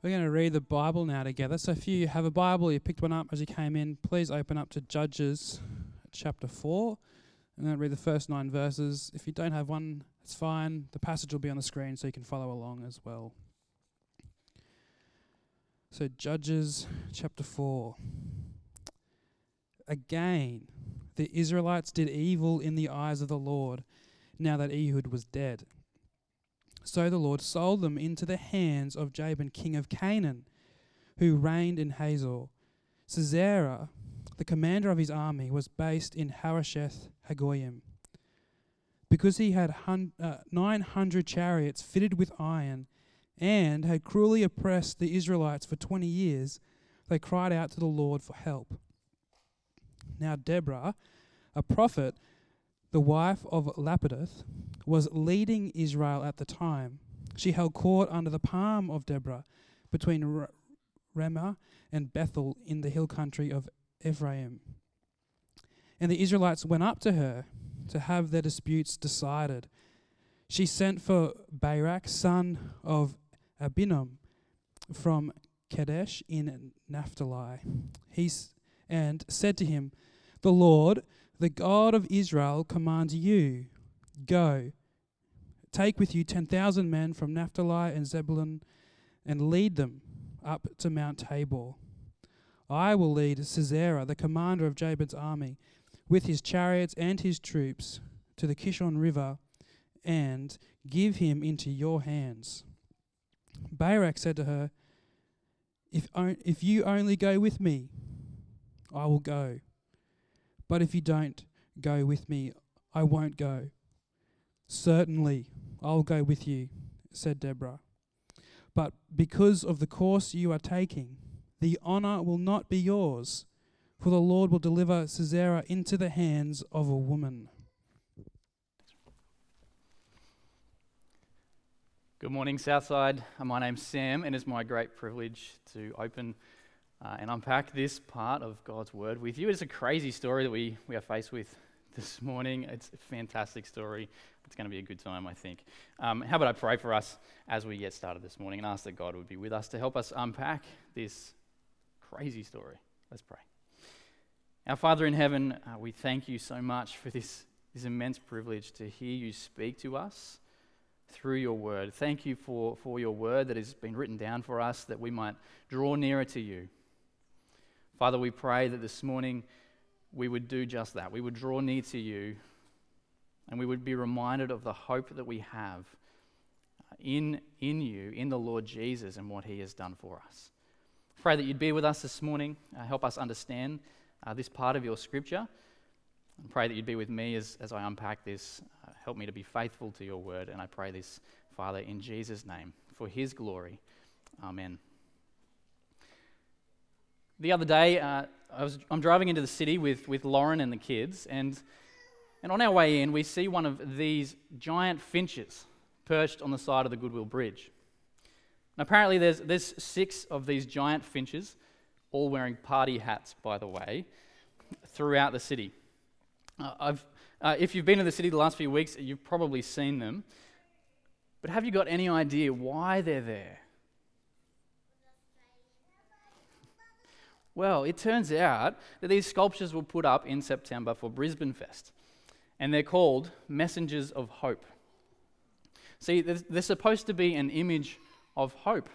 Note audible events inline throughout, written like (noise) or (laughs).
We're going to read the Bible now together. So if you have a Bible, you picked one up as you came in, please open up to Judges chapter 4 and then read the first nine verses. If you don't have one, it's fine. The passage will be on the screen so you can follow along as well. So, Judges chapter 4. Again, the Israelites did evil in the eyes of the Lord now that Ehud was dead. So the Lord sold them into the hands of Jabin, king of Canaan, who reigned in Hazor. Sisera, the commander of his army, was based in Harosheth Hagoyim. Because he had hun- uh, 900 chariots fitted with iron and had cruelly oppressed the Israelites for 20 years, they cried out to the Lord for help. Now, Deborah, a prophet, the wife of Lapidoth, was leading Israel at the time. She held court under the palm of Deborah between Ramah and Bethel in the hill country of Ephraim. And the Israelites went up to her to have their disputes decided. She sent for Barak, son of Abinoam, from Kadesh in Naphtali. He and said to him, The Lord, the God of Israel, commands you, Go, take with you 10,000 men from Naphtali and Zebulun, and lead them up to Mount Tabor. I will lead Sisera, the commander of Jabin's army, with his chariots and his troops to the Kishon River, and give him into your hands. Barak said to her, if, on, if you only go with me, I will go. But if you don't go with me, I won't go. Certainly, I'll go with you, said Deborah. But because of the course you are taking, the honor will not be yours, for the Lord will deliver Sisera into the hands of a woman. Good morning, Southside. Uh, my name's Sam, and it's my great privilege to open uh, and unpack this part of God's Word with you. It's a crazy story that we, we are faced with this morning. It's a fantastic story. It's going to be a good time, I think. Um, how about I pray for us as we get started this morning and ask that God would be with us to help us unpack this crazy story? Let's pray. Our Father in heaven, uh, we thank you so much for this, this immense privilege to hear you speak to us through your word. Thank you for, for your word that has been written down for us that we might draw nearer to you. Father, we pray that this morning we would do just that. We would draw near to you and we would be reminded of the hope that we have in, in you, in the Lord Jesus, and what he has done for us. Pray that you'd be with us this morning, uh, help us understand uh, this part of your scripture. And pray that you'd be with me as, as I unpack this. Uh, help me to be faithful to your word. And I pray this, Father, in Jesus' name, for his glory. Amen. The other day, uh, I was, I'm driving into the city with, with Lauren and the kids, and, and on our way in, we see one of these giant finches perched on the side of the Goodwill Bridge. And apparently, there's, there's six of these giant finches, all wearing party hats, by the way, throughout the city. Uh, uh, if you've been in the city the last few weeks, you've probably seen them. But have you got any idea why they're there? Well, it turns out that these sculptures were put up in September for Brisbane Fest, and they're called Messengers of Hope. See, they're supposed to be an image of hope.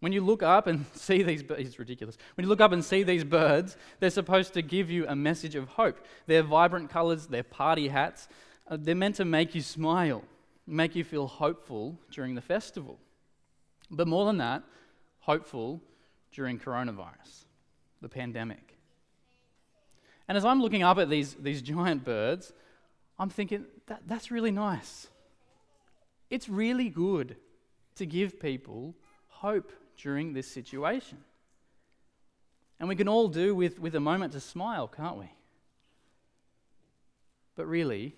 When you look up and (laughs) see these birds, it's ridiculous. When you look up and see these birds, they're supposed to give you a message of hope. Their vibrant colors, their party hats, uh, they're meant to make you smile, make you feel hopeful during the festival. But more than that, hopeful during coronavirus, the pandemic. And as I'm looking up at these, these giant birds, I'm thinking, that, that's really nice. It's really good to give people hope during this situation. And we can all do with, with a moment to smile, can't we? But really,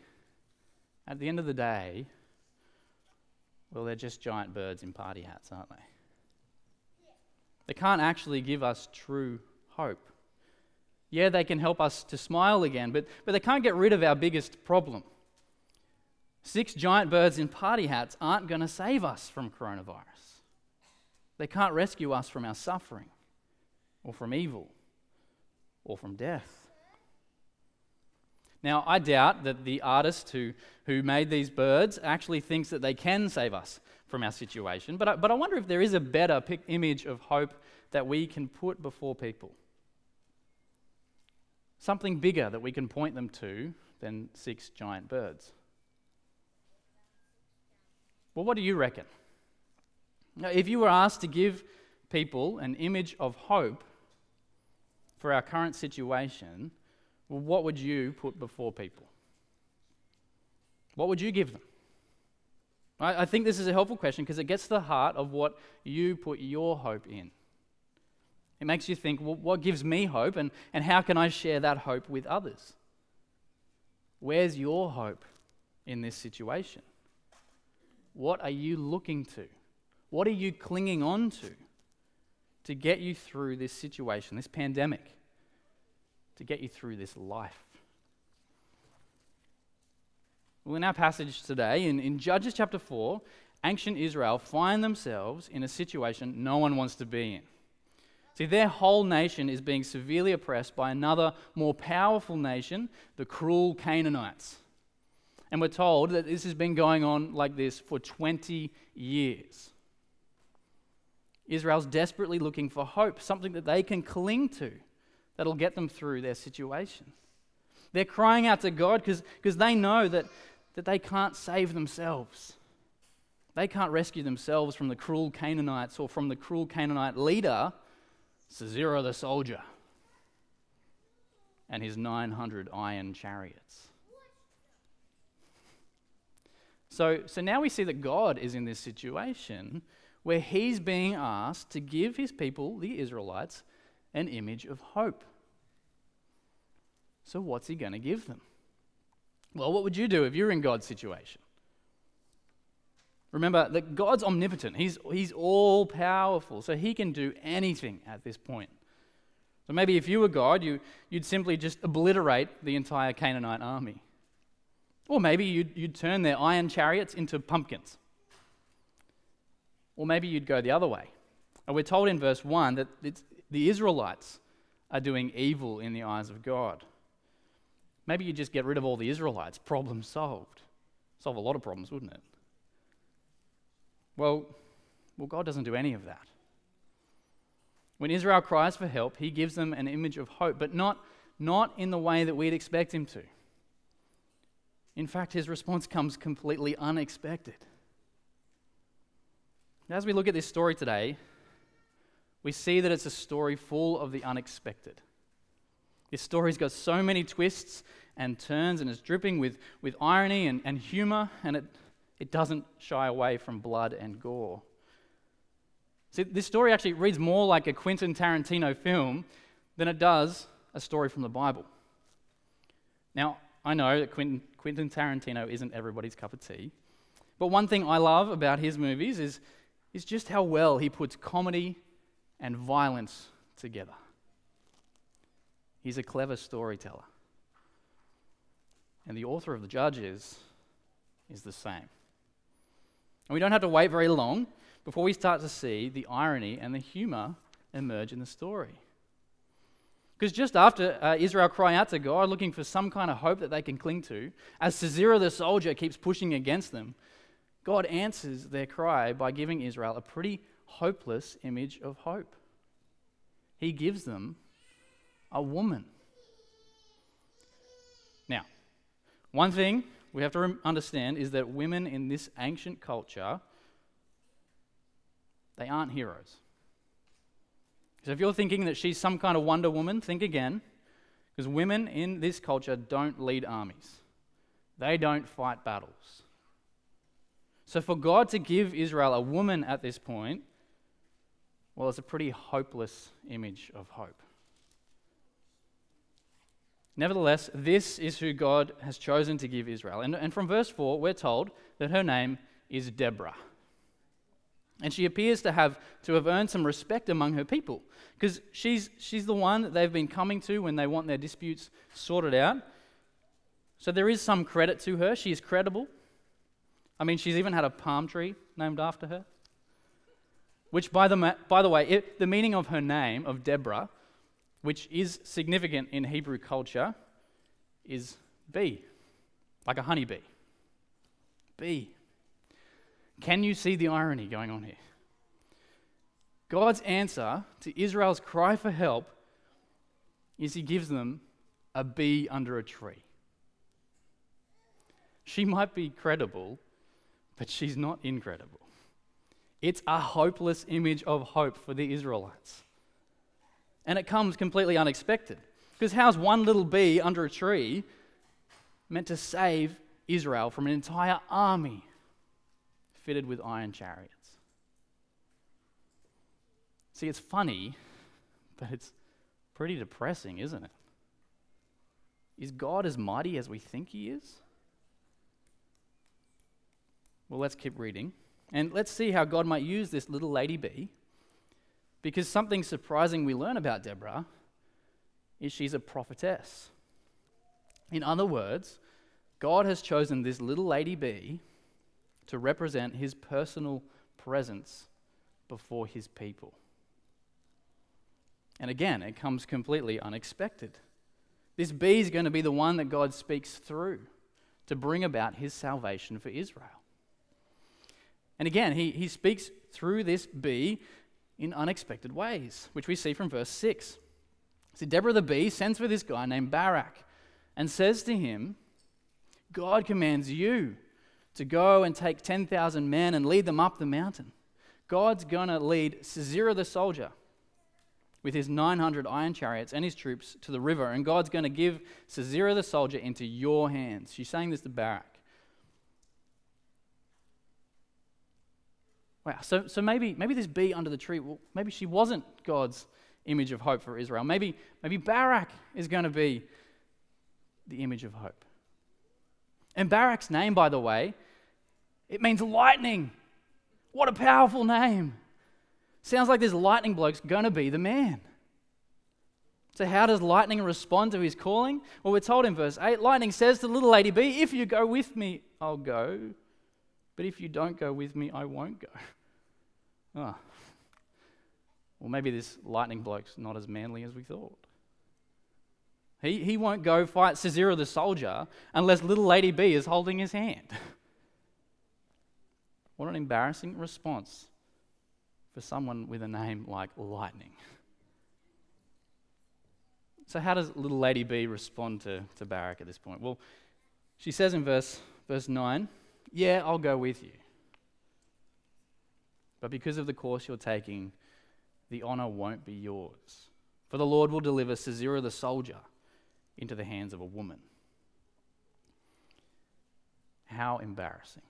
at the end of the day, well, they're just giant birds in party hats, aren't they? They can't actually give us true hope. Yeah, they can help us to smile again, but, but they can't get rid of our biggest problem. Six giant birds in party hats aren't going to save us from coronavirus. They can't rescue us from our suffering, or from evil, or from death. Now, I doubt that the artist who, who made these birds actually thinks that they can save us from our situation, but I, but I wonder if there is a better pic- image of hope that we can put before people. Something bigger that we can point them to than six giant birds. Well, what do you reckon? Now, if you were asked to give people an image of hope for our current situation, well, what would you put before people? What would you give them? I, I think this is a helpful question because it gets to the heart of what you put your hope in. It makes you think, well, what gives me hope and, and how can I share that hope with others? Where's your hope in this situation? What are you looking to? What are you clinging on to to get you through this situation, this pandemic? to get you through this life. Well, in our passage today, in, in Judges chapter 4, ancient Israel find themselves in a situation no one wants to be in. See, their whole nation is being severely oppressed by another more powerful nation, the cruel Canaanites. And we're told that this has been going on like this for 20 years. Israel's desperately looking for hope, something that they can cling to that'll get them through their situation. They're crying out to God because they know that, that they can't save themselves. They can't rescue themselves from the cruel Canaanites or from the cruel Canaanite leader, Sisera the soldier, and his 900 iron chariots. So, so now we see that God is in this situation where he's being asked to give his people, the Israelites, an image of hope. So, what's he going to give them? Well, what would you do if you're in God's situation? Remember that God's omnipotent, He's, he's all powerful, so He can do anything at this point. So maybe if you were God, you, you'd simply just obliterate the entire Canaanite army. Or maybe you'd, you'd turn their iron chariots into pumpkins. Or maybe you'd go the other way. And we're told in verse 1 that the Israelites are doing evil in the eyes of God. Maybe you just get rid of all the Israelites, problem solved. Solve a lot of problems, wouldn't it? Well, well, God doesn't do any of that. When Israel cries for help, he gives them an image of hope, but not, not in the way that we'd expect him to. In fact, his response comes completely unexpected. As we look at this story today, we see that it's a story full of the unexpected. This story's got so many twists and turns and is dripping with, with irony and, and humor, and it, it doesn't shy away from blood and gore. See, this story actually reads more like a Quentin Tarantino film than it does a story from the Bible. Now, I know that Quentin, Quentin Tarantino isn't everybody's cup of tea, but one thing I love about his movies is, is just how well he puts comedy and violence together. He's a clever storyteller. And the author of the Judges is the same. And we don't have to wait very long before we start to see the irony and the humor emerge in the story. Because just after uh, Israel cry out to God, looking for some kind of hope that they can cling to, as Sisera the soldier keeps pushing against them, God answers their cry by giving Israel a pretty hopeless image of hope. He gives them a woman. Now, one thing we have to understand is that women in this ancient culture they aren't heroes. So if you're thinking that she's some kind of Wonder Woman, think again. Because women in this culture don't lead armies, they don't fight battles. So for God to give Israel a woman at this point, well, it's a pretty hopeless image of hope. Nevertheless, this is who God has chosen to give Israel. And, and from verse 4, we're told that her name is Deborah. And she appears to have to have earned some respect among her people because she's, she's the one that they've been coming to when they want their disputes sorted out. So there is some credit to her. She is credible. I mean, she's even had a palm tree named after her. Which, by the, by the way, it, the meaning of her name, of Deborah, which is significant in Hebrew culture, is bee, like a honeybee. Bee. Can you see the irony going on here? God's answer to Israel's cry for help is he gives them a bee under a tree. She might be credible, but she's not incredible. It's a hopeless image of hope for the Israelites. And it comes completely unexpected. Because how's one little bee under a tree meant to save Israel from an entire army fitted with iron chariots? See, it's funny, but it's pretty depressing, isn't it? Is God as mighty as we think He is? Well, let's keep reading. And let's see how God might use this little lady bee. Because something surprising we learn about Deborah is she's a prophetess. In other words, God has chosen this little lady bee to represent his personal presence before his people. And again, it comes completely unexpected. This bee is going to be the one that God speaks through to bring about his salvation for Israel. And again, he, he speaks through this bee in unexpected ways, which we see from verse 6. See, Deborah the bee sends for this guy named Barak and says to him, God commands you to go and take 10,000 men and lead them up the mountain. God's going to lead Sisera the soldier with his 900 iron chariots and his troops to the river, and God's going to give Sisera the soldier into your hands. She's saying this to Barak. Wow, so, so maybe, maybe this bee under the tree, well, maybe she wasn't God's image of hope for Israel. Maybe, maybe Barak is going to be the image of hope. And Barak's name, by the way, it means lightning. What a powerful name. Sounds like this lightning bloke's going to be the man. So, how does lightning respond to his calling? Well, we're told in verse 8 lightning says to little lady bee, If you go with me, I'll go. But if you don't go with me, I won't go. Oh. (laughs) Well, maybe this lightning bloke's not as manly as we thought. He, he won't go fight Sisera the soldier unless little Lady B is holding his hand. (laughs) what an embarrassing response for someone with a name like Lightning. So, how does little Lady B respond to, to Barak at this point? Well, she says in verse, verse 9, Yeah, I'll go with you. But because of the course you're taking, the honor won't be yours. For the Lord will deliver Sisera the soldier into the hands of a woman. How embarrassing.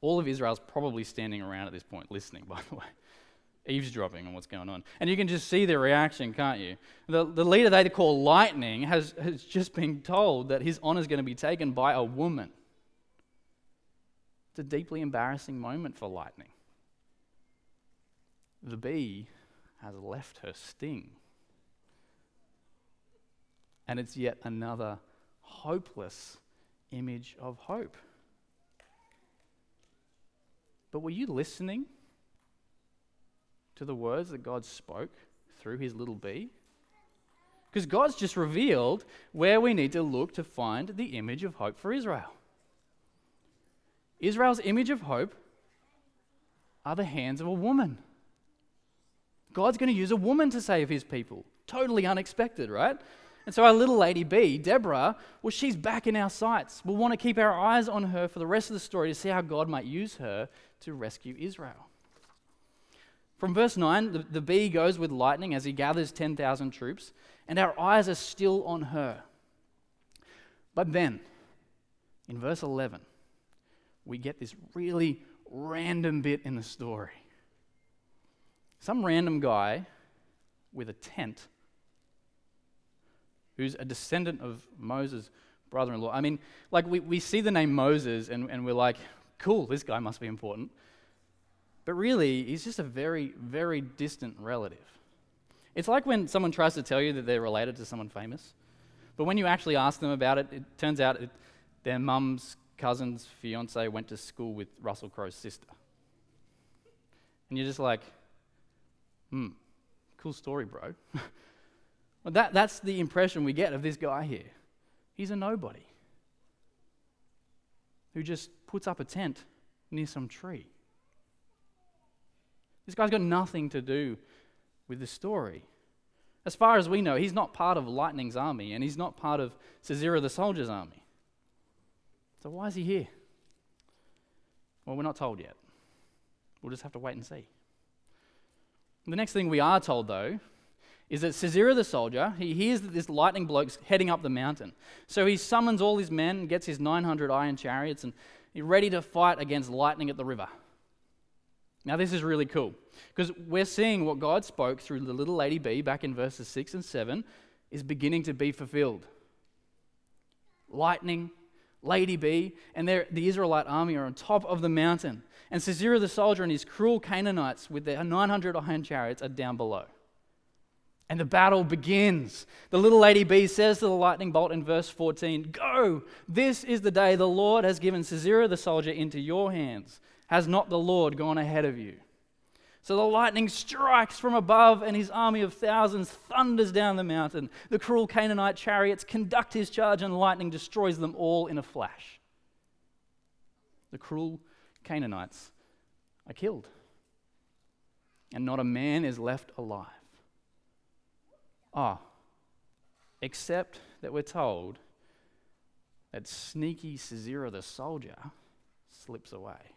All of Israel's probably standing around at this point listening, (laughs) by the way, eavesdropping on what's going on. And you can just see their reaction, can't you? The, the leader they call Lightning has, has just been told that his honor is going to be taken by a woman. It's a deeply embarrassing moment for Lightning. The bee has left her sting. And it's yet another hopeless image of hope. But were you listening to the words that God spoke through his little bee? Because God's just revealed where we need to look to find the image of hope for Israel. Israel's image of hope are the hands of a woman. God's going to use a woman to save his people. Totally unexpected, right? And so our little lady B, Deborah, well, she's back in our sights. We'll want to keep our eyes on her for the rest of the story to see how God might use her to rescue Israel. From verse 9, the, the bee goes with lightning as he gathers 10,000 troops, and our eyes are still on her. But then, in verse 11, we get this really random bit in the story. Some random guy with a tent who's a descendant of Moses' brother in law. I mean, like, we, we see the name Moses and, and we're like, cool, this guy must be important. But really, he's just a very, very distant relative. It's like when someone tries to tell you that they're related to someone famous, but when you actually ask them about it, it turns out it, their mum's cousin's fiance went to school with Russell Crowe's sister. And you're just like, hmm, cool story, bro. (laughs) well, that, that's the impression we get of this guy here. He's a nobody who just puts up a tent near some tree. This guy's got nothing to do with the story. As far as we know, he's not part of Lightning's army and he's not part of Sisera the soldier's army. So why is he here? Well, we're not told yet. We'll just have to wait and see. The next thing we are told, though, is that Sisera the soldier, he hears that this lightning bloke's heading up the mountain. So he summons all his men, gets his 900 iron chariots, and he's ready to fight against lightning at the river. Now, this is really cool because we're seeing what God spoke through the little lady bee back in verses 6 and 7 is beginning to be fulfilled. Lightning, lady B, and the Israelite army are on top of the mountain. And Sisera the soldier and his cruel Canaanites with their 900 iron chariots are down below. And the battle begins. The little lady bee says to the lightning bolt in verse 14 Go! This is the day the Lord has given Sisera the soldier into your hands. Has not the Lord gone ahead of you? So the lightning strikes from above, and his army of thousands thunders down the mountain. The cruel Canaanite chariots conduct his charge, and lightning destroys them all in a flash. The cruel Canaanites are killed, and not a man is left alive. Ah, oh, except that we're told that sneaky Sisera the soldier slips away.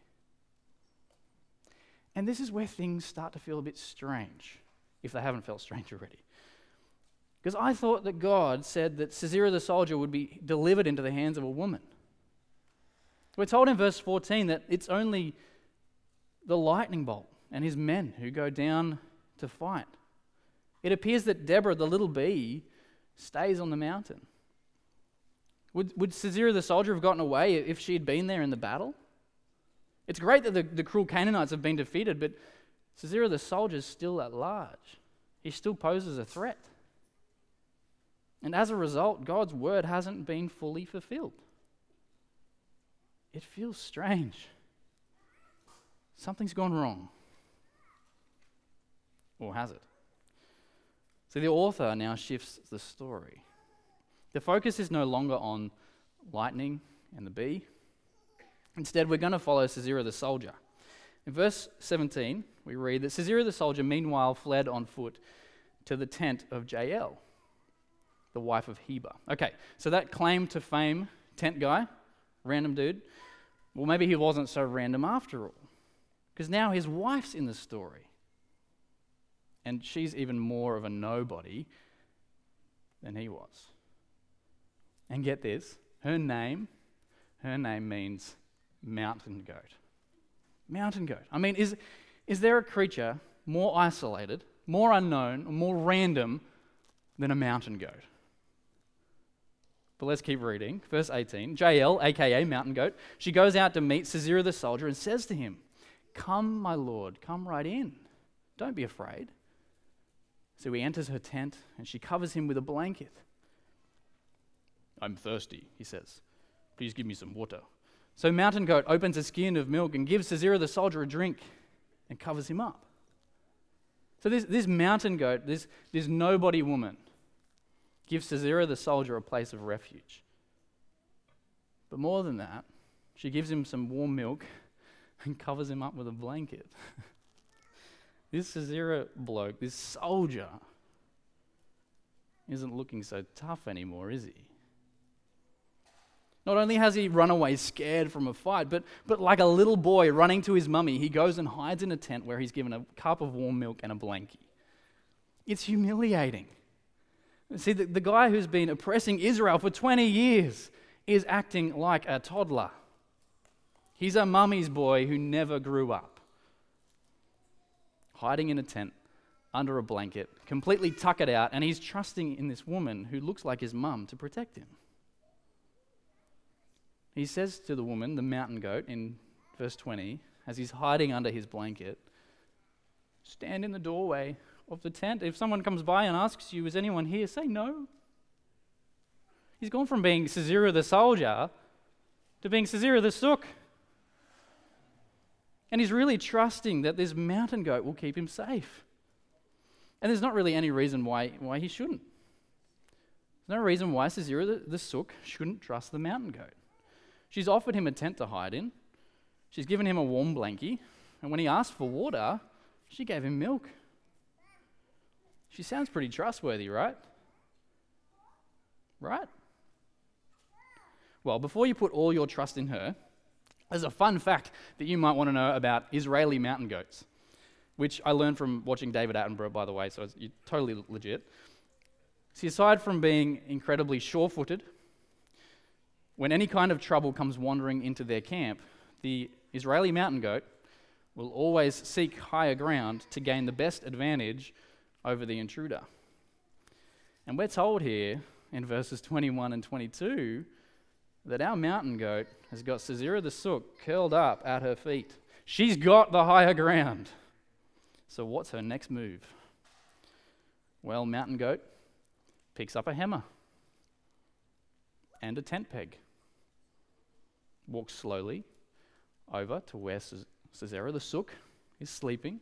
And this is where things start to feel a bit strange, if they haven't felt strange already. Because I thought that God said that Sisera the soldier would be delivered into the hands of a woman. We're told in verse 14 that it's only the lightning bolt and his men who go down to fight. It appears that Deborah, the little bee, stays on the mountain. Would, would Sisera the soldier have gotten away if she had been there in the battle? It's great that the, the cruel Canaanites have been defeated, but Sisera the soldier is still at large. He still poses a threat. And as a result, God's word hasn't been fully fulfilled. It feels strange. Something's gone wrong. Or has it? So the author now shifts the story. The focus is no longer on lightning and the bee, Instead, we're going to follow Sisera the soldier. In verse 17, we read that Sisera the soldier meanwhile fled on foot to the tent of Jael, the wife of Heber. Okay, so that claim to fame tent guy, random dude, well, maybe he wasn't so random after all, because now his wife's in the story. And she's even more of a nobody than he was. And get this her name, her name means mountain goat. Mountain goat. I mean, is, is there a creature more isolated, more unknown, more random than a mountain goat? But let's keep reading. Verse 18 Jael, aka mountain goat, she goes out to meet Sisera the soldier and says to him, Come, my lord, come right in. Don't be afraid. So he enters her tent and she covers him with a blanket. I'm thirsty, he says. Please give me some water. So Mountain Goat opens a skin of milk and gives Sisera the soldier a drink and covers him up. So this, this mountain goat, this, this nobody woman, gives Sisera the soldier a place of refuge. But more than that, she gives him some warm milk and covers him up with a blanket. (laughs) this Sisera bloke, this soldier, isn't looking so tough anymore, is he? Not only has he run away scared from a fight, but, but like a little boy running to his mummy, he goes and hides in a tent where he's given a cup of warm milk and a blankie. It's humiliating. See, the, the guy who's been oppressing Israel for 20 years is acting like a toddler. He's a mummy's boy who never grew up, hiding in a tent under a blanket, completely tuckered out, and he's trusting in this woman who looks like his mum to protect him. He says to the woman, the mountain goat, in verse 20, as he's hiding under his blanket, Stand in the doorway of the tent. If someone comes by and asks you, Is anyone here? say no. He's gone from being Sisera the soldier to being Sisera the sook. And he's really trusting that this mountain goat will keep him safe. And there's not really any reason why, why he shouldn't. There's no reason why Sisera the, the sook shouldn't trust the mountain goat. She's offered him a tent to hide in, she's given him a warm blankie, and when he asked for water, she gave him milk. She sounds pretty trustworthy, right? Right? Well, before you put all your trust in her, there's a fun fact that you might want to know about Israeli mountain goats, which I learned from watching David Attenborough, by the way, so it's totally legit. See, aside from being incredibly sure footed, when any kind of trouble comes wandering into their camp, the Israeli mountain goat will always seek higher ground to gain the best advantage over the intruder. And we're told here in verses 21 and 22 that our mountain goat has got Sisera the Sook curled up at her feet. She's got the higher ground. So, what's her next move? Well, mountain goat picks up a hammer and a tent peg, walks slowly over to where Sisera the Sook is sleeping.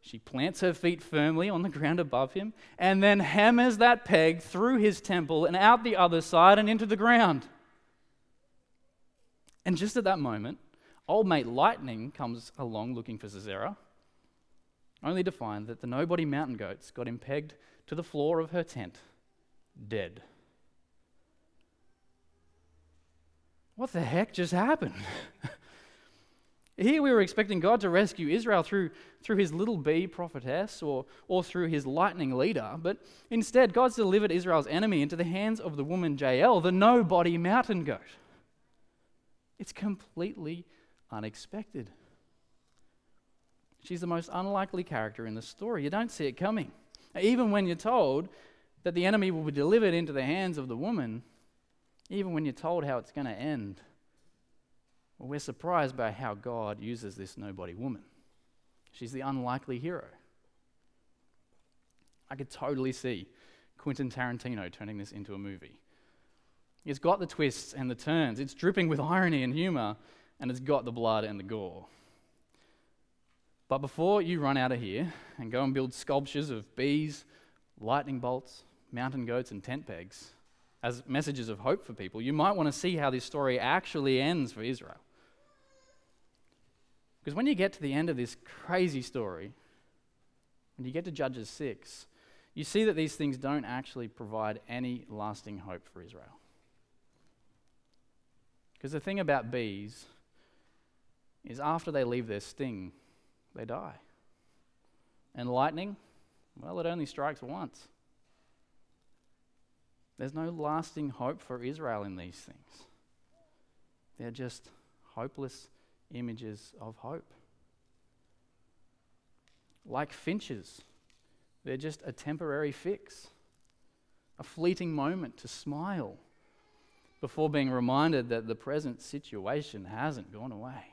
She plants her feet firmly on the ground above him and then hammers that peg through his temple and out the other side and into the ground. And just at that moment, old mate Lightning comes along looking for Sisera, only to find that the nobody mountain goats got him pegged to the floor of her tent, dead. What the heck just happened? (laughs) Here we were expecting God to rescue Israel through, through his little bee prophetess or, or through his lightning leader, but instead God's delivered Israel's enemy into the hands of the woman Jael, the nobody mountain goat. It's completely unexpected. She's the most unlikely character in the story. You don't see it coming. Even when you're told that the enemy will be delivered into the hands of the woman, even when you're told how it's going to end. Well, we're surprised by how God uses this nobody woman. She's the unlikely hero. I could totally see Quentin Tarantino turning this into a movie. It's got the twists and the turns, it's dripping with irony and humor, and it's got the blood and the gore. But before you run out of here and go and build sculptures of bees, lightning bolts, mountain goats, and tent pegs as messages of hope for people, you might want to see how this story actually ends for Israel. Because when you get to the end of this crazy story, when you get to Judges 6, you see that these things don't actually provide any lasting hope for Israel. Because the thing about bees is after they leave their sting, they die. And lightning, well, it only strikes once. There's no lasting hope for Israel in these things. They're just hopeless images of hope. Like finches, they're just a temporary fix, a fleeting moment to smile before being reminded that the present situation hasn't gone away.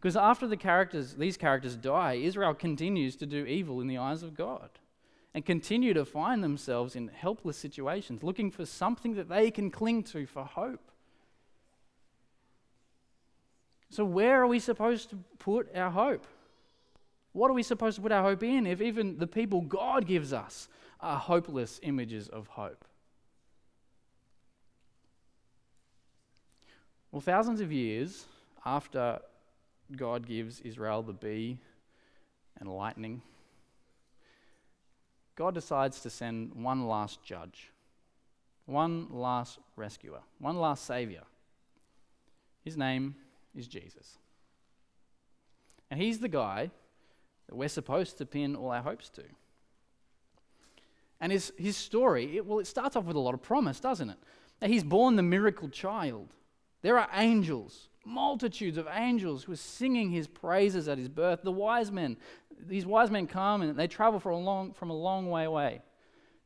Because after the characters, these characters die, Israel continues to do evil in the eyes of God and continue to find themselves in helpless situations, looking for something that they can cling to for hope. So, where are we supposed to put our hope? What are we supposed to put our hope in if even the people God gives us are hopeless images of hope? Well, thousands of years after God gives Israel the bee and lightning, God decides to send one last judge, one last rescuer, one last savior. His name is Jesus. And he's the guy that we're supposed to pin all our hopes to. And his, his story, it, well, it starts off with a lot of promise, doesn't it? That he's born the miracle child. There are angels, multitudes of angels who are singing his praises at his birth. The wise men, these wise men come and they travel for a long, from a long way away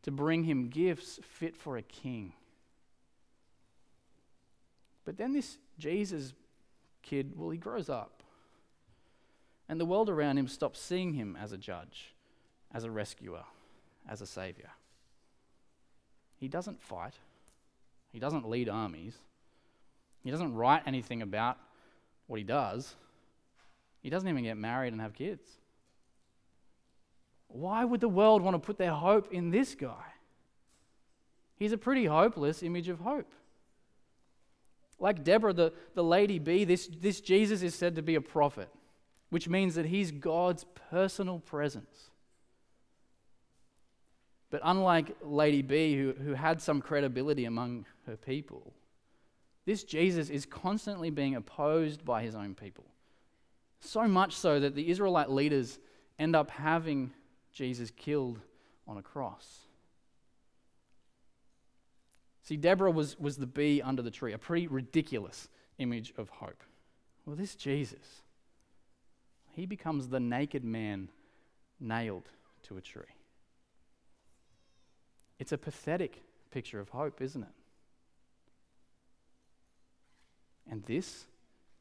to bring him gifts fit for a king. But then this Jesus kid, well, he grows up. And the world around him stops seeing him as a judge, as a rescuer, as a savior. He doesn't fight, he doesn't lead armies, he doesn't write anything about what he does. He doesn't even get married and have kids. Why would the world want to put their hope in this guy? He's a pretty hopeless image of hope. Like Deborah, the, the lady bee, this, this Jesus is said to be a prophet, which means that he's God's personal presence. But unlike Lady B, who, who had some credibility among her people, this Jesus is constantly being opposed by his own people. So much so that the Israelite leaders end up having Jesus killed on a cross. See, Deborah was, was the bee under the tree, a pretty ridiculous image of hope. Well, this Jesus, he becomes the naked man nailed to a tree. It's a pathetic picture of hope, isn't it? And this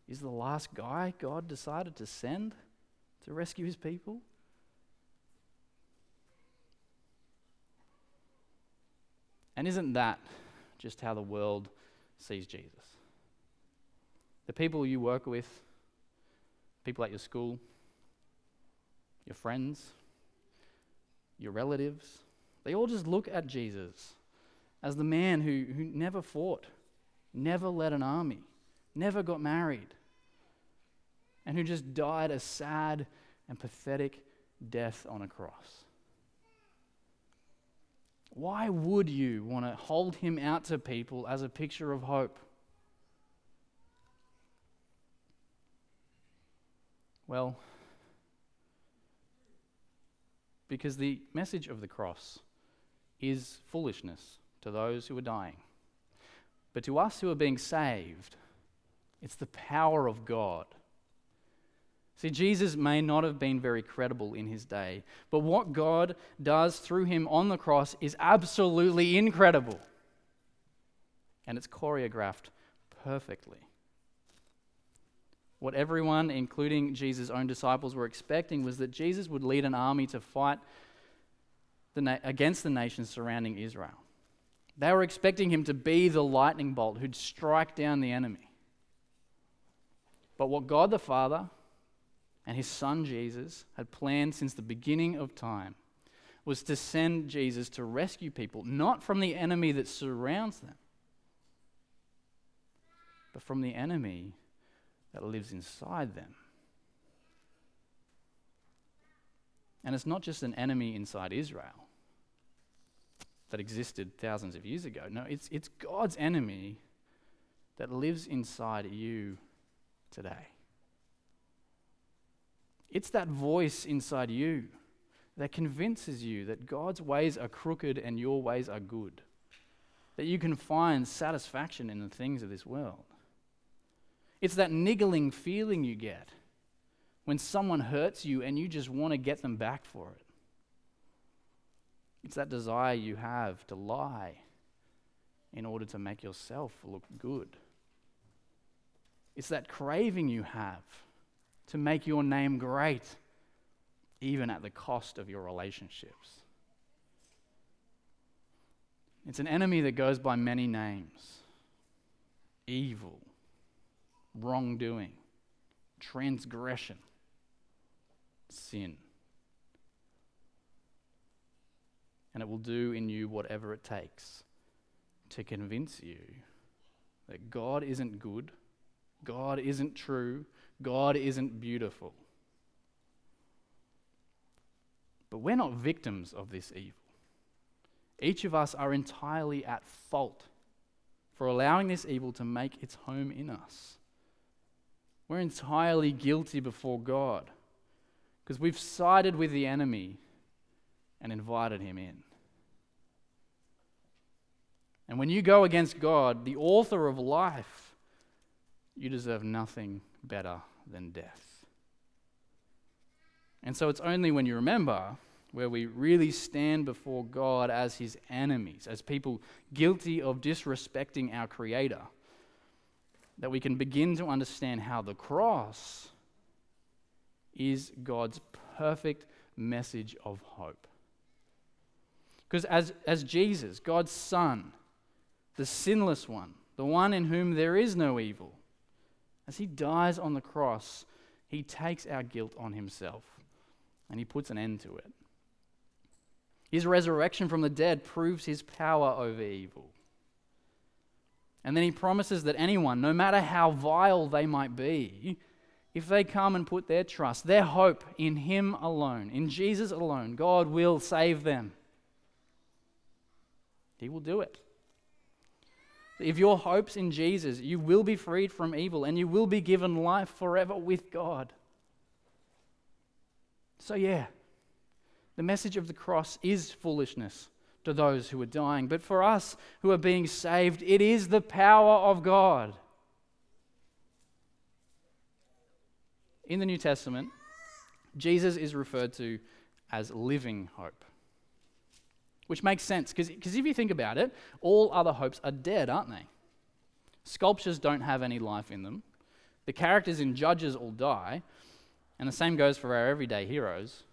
is the last guy God decided to send to rescue his people? And isn't that just how the world sees Jesus? The people you work with, people at your school, your friends, your relatives, they all just look at Jesus as the man who, who never fought, never led an army, never got married, and who just died a sad and pathetic death on a cross. Why would you want to hold him out to people as a picture of hope? Well, because the message of the cross is foolishness to those who are dying. But to us who are being saved, it's the power of God. See, Jesus may not have been very credible in his day, but what God does through him on the cross is absolutely incredible. And it's choreographed perfectly. What everyone, including Jesus' own disciples, were expecting was that Jesus would lead an army to fight the na- against the nations surrounding Israel. They were expecting him to be the lightning bolt who'd strike down the enemy. But what God the Father and his Son Jesus had planned since the beginning of time was to send Jesus to rescue people, not from the enemy that surrounds them, but from the enemy that lives inside them. And it's not just an enemy inside Israel that existed thousands of years ago. No, it's, it's God's enemy that lives inside you today. It's that voice inside you that convinces you that God's ways are crooked and your ways are good. That you can find satisfaction in the things of this world. It's that niggling feeling you get when someone hurts you and you just want to get them back for it. It's that desire you have to lie in order to make yourself look good. It's that craving you have to make your name great, even at the cost of your relationships. It's an enemy that goes by many names evil, wrongdoing, transgression, sin. And it will do in you whatever it takes to convince you that God isn't good, God isn't true, God isn't beautiful. But we're not victims of this evil. Each of us are entirely at fault for allowing this evil to make its home in us. We're entirely guilty before God because we've sided with the enemy and invited him in. And when you go against God, the author of life, you deserve nothing better than death. And so it's only when you remember where we really stand before God as his enemies, as people guilty of disrespecting our Creator, that we can begin to understand how the cross is God's perfect message of hope. Because as, as Jesus, God's Son, the sinless one, the one in whom there is no evil, as he dies on the cross, he takes our guilt on himself and he puts an end to it. His resurrection from the dead proves his power over evil. And then he promises that anyone, no matter how vile they might be, if they come and put their trust, their hope in him alone, in Jesus alone, God will save them. He will do it. If your hope's in Jesus, you will be freed from evil and you will be given life forever with God. So, yeah, the message of the cross is foolishness to those who are dying, but for us who are being saved, it is the power of God. In the New Testament, Jesus is referred to as living hope. Which makes sense, because if you think about it, all other hopes are dead, aren't they? Sculptures don't have any life in them. The characters in Judges all die. And the same goes for our everyday heroes.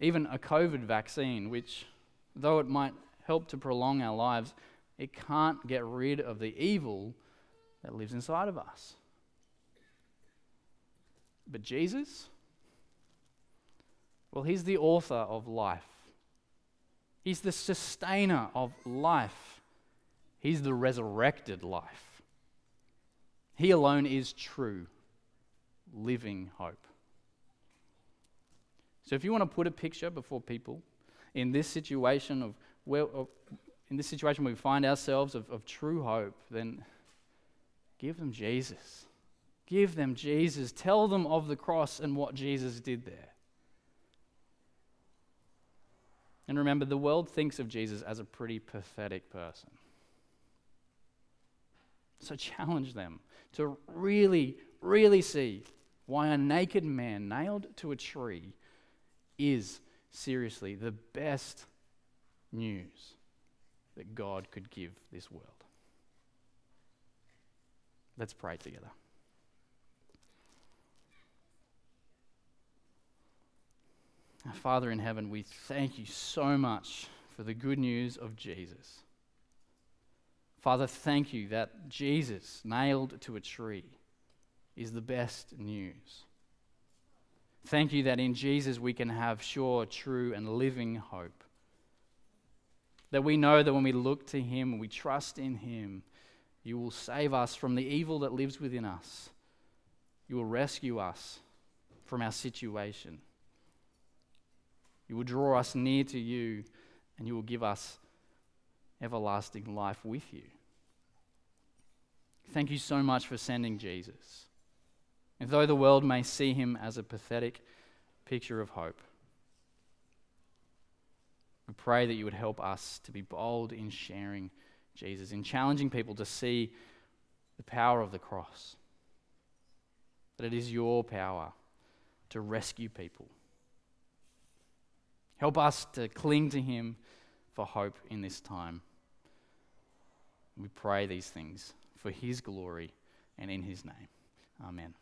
Even a COVID vaccine, which, though it might help to prolong our lives, it can't get rid of the evil that lives inside of us. But Jesus, well, He's the author of life, He's the sustainer of life, He's the resurrected life. He alone is true living hope. So if you want to put a picture before people in this situation of where of, in this situation where we find ourselves of, of true hope, then give them Jesus. Give them Jesus. Tell them of the cross and what Jesus did there. And remember, the world thinks of Jesus as a pretty pathetic person. So challenge them to really, really see why a naked man nailed to a tree is seriously the best news that God could give this world. Let's pray together. Father in heaven, we thank you so much for the good news of Jesus. Father, thank you that Jesus, nailed to a tree, is the best news. Thank you that in Jesus we can have sure, true, and living hope. That we know that when we look to Him we trust in Him, you will save us from the evil that lives within us. You will rescue us from our situation. You will draw us near to you, and you will give us everlasting life with you. Thank you so much for sending Jesus. And though the world may see him as a pathetic picture of hope, we pray that you would help us to be bold in sharing Jesus, in challenging people to see the power of the cross. That it is your power to rescue people. Help us to cling to him for hope in this time. We pray these things for his glory and in his name. Amen.